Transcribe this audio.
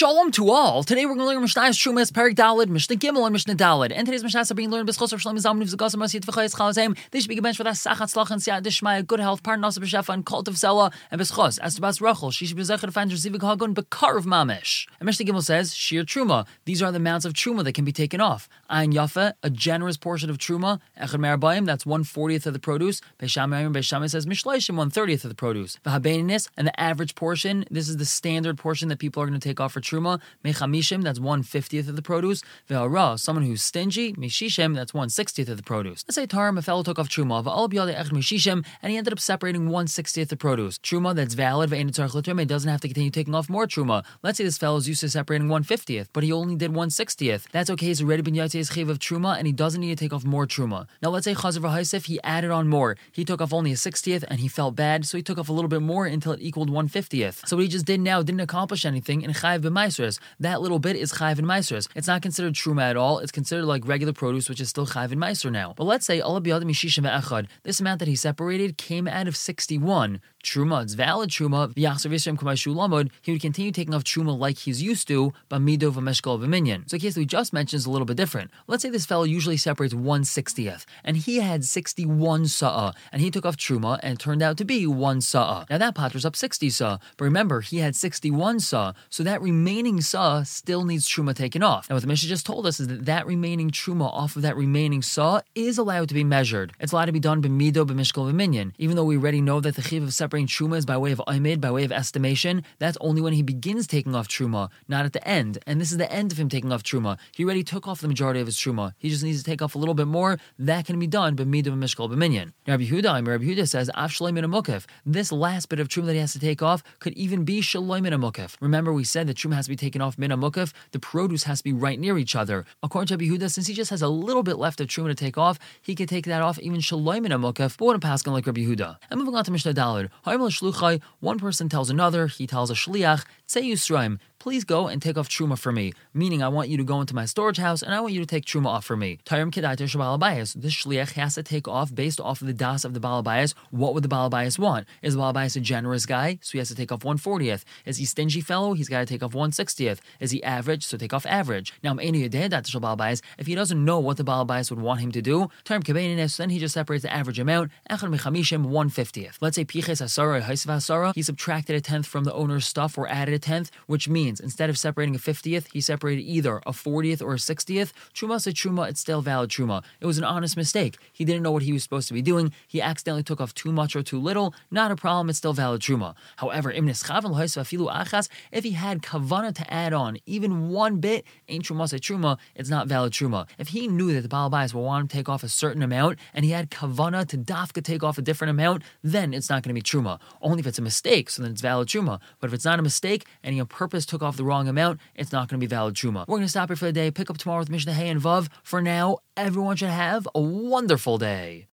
Shalom to all. Today we're going to learn Mishnah's Shumas Perik Dalid, Mishnah Gimel, and Mishnah Dalid. And today's Mishnahs are being learned B'schos of Shalom Zalman V'zagos Masit V'chayis Chalazim. They should be given for that Sachat Slach and Siyat Dishmaya, good health, pardon also B'shefa, and cult of Zela, and B'schos. As to Bas Rachel, she should be Zechar to find Zivik Hagun Bekar of Mamish. And Mishnah Gimel says, Shir Truma. These are the amounts of Truma that can be taken off. Ayin Yafa, a generous portion of Truma. Echad Merabayim, that's one fortieth of the produce. Beishamayim, Beis Shammai says Mishleishim, one thirtieth of the produce. V'habeninis, and the average portion, this is the standard portion that people are going to take off for Truma. Mechamishim, that's one fiftieth of the produce. Ve'ara, someone who's stingy. Mishishim, that's one sixtieth of the produce. Let's say Tarim, a fellow took off Truma, v'al biyade ech mishishim, and he ended up separating one sixtieth of produce. Truma that's valid, ve'ein tzarch doesn't have to continue taking off more Truma. Let's say this fellow's used to separating one fiftieth, but he only did one sixtieth. That's okay. He's already been yatzei's chiv of Truma, and he doesn't need to take off more Truma. Now let's say Chazav Haisif, he added on more. He took off only a sixtieth, and he felt bad, so he took off a little bit more until it equaled one fiftieth. So what he just did now didn't accomplish anything in chayiv b'maisers. That little bit is chayiv and maisers. It's not considered truma at all. It's considered like regular produce, which is still chayiv and meiser now. But let's say. This amount that he separated came out of sixty-one. Truma, it's valid truma. He would continue taking off truma like he's used to, but mido v'meshkal v'minyan. So the case we just mentioned is a little bit different. Let's say this fellow usually separates one sixtieth, and he had sixty-one sa'ah, and he took off truma, and turned out to be one sa'ah. Now that patter's up sixty sa'ah, but remember he had sixty-one sa'ah, so that remaining sa'ah still needs truma taken off. Now what the Mishnah just told us is that that remaining truma off of that remaining saw is allowed to be measured. It's allowed to be done b'mido b'mishkal v'minyan, even though we already know that the chiv of separating truma is by way of oimid, by way of estimation. That's only when he begins taking off truma, not at the end. And this is the end of him taking off truma. He already took off the majority of his truma. He just needs to take off a little bit more. That can be done b'mido b'mishkal b'minyan. Rabbi Yehuda, Rabbi Yehuda says shloimin amukif. This last bit of truma that he has to take off could even be shaloimin amukif. Remember, we said that truma has to be taken off min amukif. The produce has to be right near each other. According to Rabbi Yehuda, since he just has a little bit left of truma to take off, he can take that off even shaloimin amukif. But what a paskin like Rabbi Yehuda. And moving on to Mishnah Dalad. One person tells another, he tells a shliach, say Yisraim, please go and take off truma for me. Meaning, I want you to go into my storage house and I want you to take truma off for me. Tayrim kedaita shabalabayas. This shliach has to take off based off of the das of the balabayas. What would the balabayas want? Is the balabayas a generous guy? So he has to take off 140th. Is he stingy fellow? He's got to take off 160th. Is he average? So take off average. Now, if he doesn't know what the balabayas would want him to do, Tayrim kebeininis, then he just separates the average amount. Echad mechamishim 150th. Let's say piches asara. He subtracted a tenth from the owner's stuff or added a tenth, which means instead of separating a 50th, he separated either a 40th or a 60th. Truma said truma, it's still valid truma. It was an honest mistake. He didn't know what he was supposed to be doing. He accidentally took off too much or too little. Not a problem, it's still valid truma. However, if he had kavana to add on even one bit, ain't truma say truma, it's not valid truma. If he knew that the balabais will want him to take off a certain amount and he had kavana to dafka take off a different amount, then it's not going to be truma. Only if it's a mistake, so then it's valid truma. But if it's not a mistake and he on purpose took off the wrong amount, it's not going to be valid truma. We're going to stop here for the day. Pick up tomorrow with Mishnah Hay and Vav. For now, everyone should have a wonderful day.